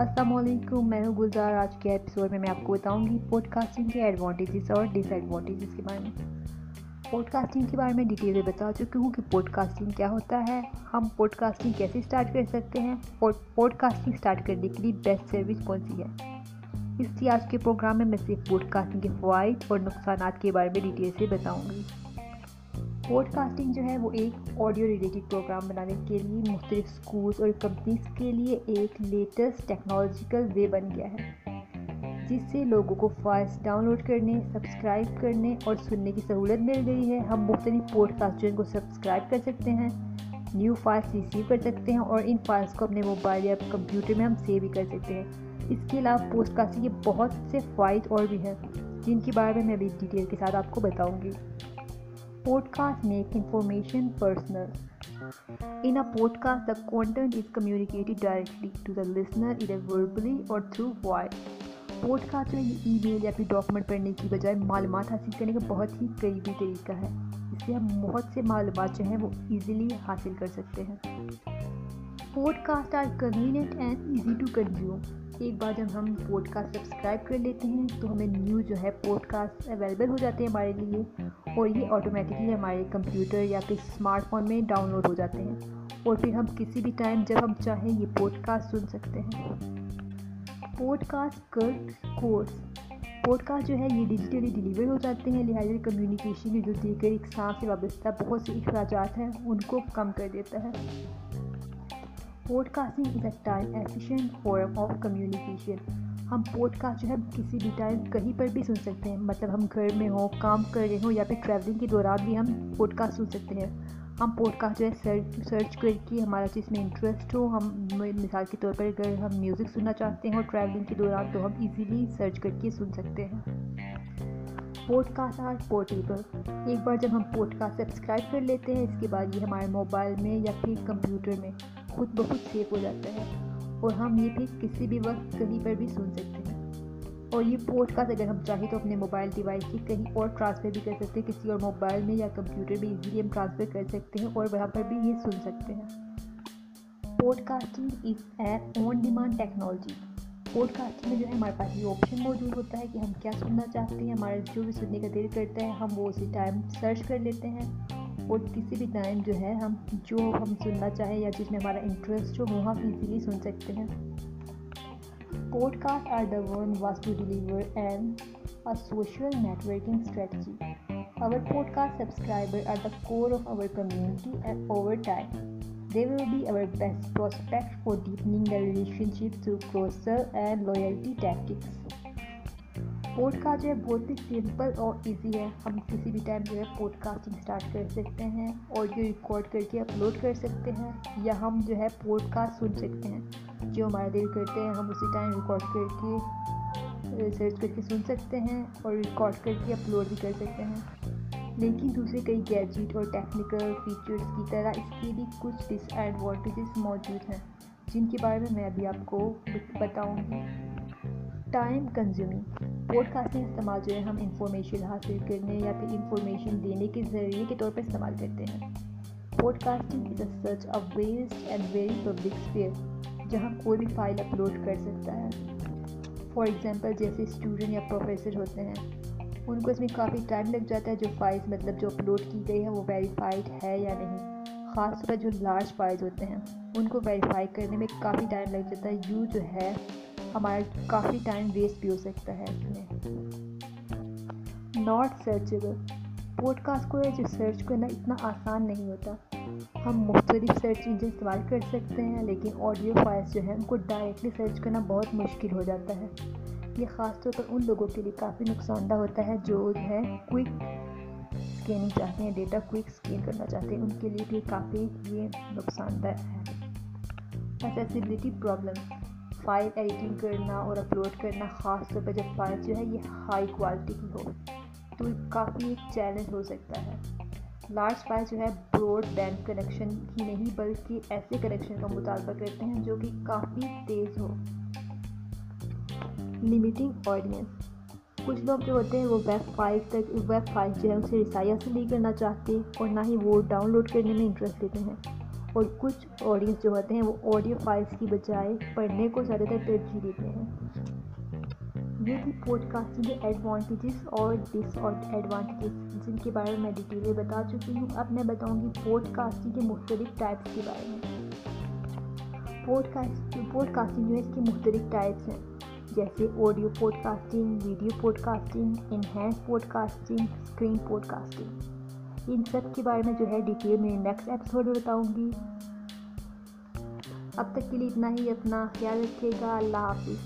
السلام علیکم میں ہوں گلزار آج کے ایپیسوڈ میں میں آپ کو بتاؤں گی پوڈ کاسٹنگ کے ایڈوانٹیجز اور ڈس ایڈوانٹیجز کے بارے میں پوڈ کاسٹنگ کے بارے میں ڈیٹیل میں بتا چکی ہوں کہ پوڈ کاسٹنگ کیا ہوتا ہے ہم پوڈ کاسٹنگ کیسے اسٹارٹ کر سکتے ہیں پوڈ کاسٹنگ اسٹارٹ کرنے کے لیے بیسٹ سروس کون سی ہے اس لیے آج کے پروگرام میں میں صرف پوڈ کاسٹنگ کے فوائد اور نقصانات کے بارے میں ڈیٹیل سے بتاؤں گی پوڈ کاسٹنگ جو ہے وہ ایک آڈیو ریلیٹڈ پروگرام بنانے کے لیے مختلف اسکولس اور کمپنیز کے لیے ایک لیٹسٹ ٹیکنالوجیکل وے بن گیا ہے، جس سے لوگوں کو فائلس ڈاؤن لوڈ کرنے سبسکرائب کرنے اور سننے کی سہولت مل گئی ہے۔ ہم مختلف پوڈ کاسٹ کو سبسکرائب کر سکتے ہیں نیو فائلس ریسیو کر سکتے ہیں اور ان فائلس کو اپنے موبائل یا کمپیوٹر میں ہم سیو بھی کر سکتے ہیں۔ اس کے علاوہ پوڈ کاسٹنگ کے بہت سے فائد اور بھی ہیں، جن کے بارے میں میں ابھی ڈیٹیل کے ساتھ آپ کو بتاؤں گی۔ Podcast make information personal. In a podcast, the content is communicated directly to the listener either verbally or through voice. Podcast میں یہ ای میل یا پھر ڈاکومنٹ پڑھنے کی بجائے معلومات حاصل کرنے کا بہت ہی قریبی طریقہ ہے اس سے ہم بہت سے معلومات جو ہیں وہ ایزیلی حاصل کر سکتے ہیں podcast are convenient and easy to consume ایک بار جب ہم پوڈ کاسٹ سبسکرائب کر لیتے ہیں تو ہمیں نیوز جو ہے پوڈ کاسٹ اویلیبل ہو جاتے ہیں ہمارے لیے اور یہ آٹومیٹکلی ہمارے کمپیوٹر یا پھر اسمارٹ فون میں ڈاؤن لوڈ ہو جاتے ہیں اور پھر ہم کسی بھی ٹائم جب ہم چاہیں یہ پوڈ کاسٹ سن سکتے ہیں۔ پوڈ کاسٹ کٹ کورس پوڈ کاسٹ جو ہے یہ ڈیجیٹلی ڈلیور ہو جاتے ہیں، لہٰذا کمیونیکیشن میں جو دیگر ایک سانس سے وابستہ بہت سے اخراجات ہیں، ان کو کم کر دیتا ہے۔ Podcasting is a time efficient form of communication ہم پوڈ کاسٹ جو ہے کسی بھی ٹائم کہیں پر بھی سن سکتے ہیں۔ مطلب ہم گھر میں ہوں، کام کر رہے ہوں یا پھر ٹریولنگ کے دوران بھی ہم پوڈ کاسٹ سن سکتے ہیں۔ ہم پوڈ کاسٹ جو ہے سرچ سرچ کر کے ہمارا جس میں انٹرسٹ ہو۔ ہم مثال کے طور پر اگر ہم میوزک سننا چاہتے ہیں اور ٹریولنگ کے دوران تو ہم ایزیلی سرچ کر کے سن سکتے ہیں۔ Podcast are portable. ایک بار جب ہم پوڈ کاسٹ سبسکرائب کر لیتے ہیں، اس کے بعد یہ ہمارے موبائل میں یا پھر کمپیوٹر میں۔ خود بخود سیو ہو جاتا ہے اور ہم یہ بھی کسی بھی وقت کہیں پر بھی سن سکتے ہیں۔ اور یہ پوڈ کاسٹ اگر ہم چاہیں تو اپنے موبائل ڈیوائس سے کہیں اور ٹرانسفر بھی کر سکتے ہیں، کسی اور موبائل میں یا کمپیوٹر میں ایزیلی ہم ٹرانسفر کر سکتے ہیں اور وہاں پر بھی یہ سن سکتے ہیں۔ Podcasting is an on demand technology podcasting میں جو ہے ہمارے پاس یہ آپشن موجود ہوتا ہے کہ ہم کیا سننا چاہتے ہیں، ہمارا جو بھی سننے کا دل کرتا ہے، ہم وہ اسی ٹائم سرچ کر لیتے ہیں۔ اور کسی بھی ٹائم جو ہے ہم جو ہم سننا چاہیں یا جس میں ہمارا انٹرسٹ ہو وہ ہم ایزیلی سن سکتے ہیں۔ Podcast are the one was to deliver and a social networking strategy our podcast subscriber are the core of our community and over time they will be our best prospect for deepening the relationship through closer and loyalty tactics podcast جو ہے بہت ہی simple اور easy ہے۔ ہم کسی بھی time جو ہے پوڈ کاسٹنگ اسٹارٹ کر سکتے ہیں آڈیو ریکارڈ کر کے اپلوڈ کر سکتے ہیں یا ہم جو ہے پوڈ کاسٹ سن سکتے ہیں۔ جو ہمارا دل کرتے ہیں ہم اسی ٹائم ریکارڈ کر کے سرچ کر کے سن سکتے ہیں اور ریکارڈ کر کے اپلوڈ بھی کر سکتے ہیں۔ لیکن دوسرے کئی گیجٹ اور ٹیکنیکل فیچرس کی طرح اس کے بھی کچھ ڈس ایڈوانٹیجز موجود ہیں، جن کے بارے میں میں ابھی آپ کو بتاؤں گی۔ ٹائم کنزیومنگ پوڈ کاسٹنگ استعمال جو ہے ہم انفارمیشن حاصل کرنے یا پھر انفارمیشن دینے کے ذریعے کے طور پر استعمال کرتے ہیں۔ Podcasting is a such of vast and very public sphere جہاں کوئی بھی فائل اپلوڈ کر سکتا ہے۔ فار ایگزامپل جیسے اسٹوڈنٹ یا پروفیسر ہوتے ہیں، ان کو اس میں کافی ٹائم لگ جاتا ہے جو فائلس مطلب جو اپلوڈ کی گئی ہے وہ ویریفائڈ ہے یا نہیں۔ خاص طور پر جو لارج فائلز ہوتے ہیں، ان کو ویریفائی کرنے میں کافی ٹائم لگ جاتا ہے۔ یوں جو ہے ہمارا کافی ٹائم ویسٹ بھی ہو سکتا ہے اس میں۔ ناٹ سرچیبل پوڈ کاسٹ کو ہے جو سرچ کرنا اتنا آسان نہیں ہوتا۔ ہم مختلف سرچ انجن استعمال کر سکتے ہیں، لیکن آڈیو فائلس جو ہیں، ان کو ڈائریکٹلی سرچ کرنا بہت مشکل ہو جاتا ہے۔ یہ خاص طور پر ان لوگوں کے لیے کافی نقصان دہ ہوتا ہے جو ہے کوئک اسکیننگ چاہتے ہیں ڈیٹا کوئک اسکین کرنا چاہتے ہیں۔ ان کے لیے بھی کافی یہ نقصان دہ ہے۔ ایسیسیبلٹی پرابلم فائل ایڈیٹنگ کرنا اور اپلوڈ کرنا، خاص طور پر جب فائل جو ہے یہ ہائی کوالٹی کی ہو تو کافی ایک چیلنج ہو سکتا ہے۔ لارج فائل جو ہے براڈ بینڈ کنیکشن ہی نہیں، بلکہ ایسے کنیکشن کا مطالبہ کرتے ہیں جو کہ کافی تیز ہو لمیٹنگ آڈینس کچھ لوگ جو ہوتے ہیں وہ ویب فائل تک ویب فائل جو ہے اسے رسائی حاصل نہیں کرنا چاہتے اور نہ ہی وہ ڈاؤن لوڈ کرنے میں انٹرسٹ لیتے ہیں۔ اور کچھ آڈینس جو ہوتے ہیں وہ آڈیو فائلس کی بجائے پڑھنے کو زیادہ تر ترجیح دیتے ہیں۔ یہ تھی پوڈ کاسٹنگ کے ایڈوانٹیجز اور ڈس ایڈوانٹیجز جن کے بارے میں میں بتا چکی ہوں۔ اب میں بتاؤں گی پوڈ کاسٹنگ کے مختلف ٹائپس کے بارے میں۔ پوڈ کاسٹ پوڈ کاسٹنگ جو ہے اس کے مختلف ٹائپس ہیں۔ جیسے audio podcasting video podcasting enhanced podcasting screen podcasting ان سب کے بارے میں جو ہے ڈیٹیل میں نیکسٹ ایپیسوڈ میں بتاؤں گی اب تک کے لیے اتنا ہی اپنا خیال رکھیے گا اللہ حافظ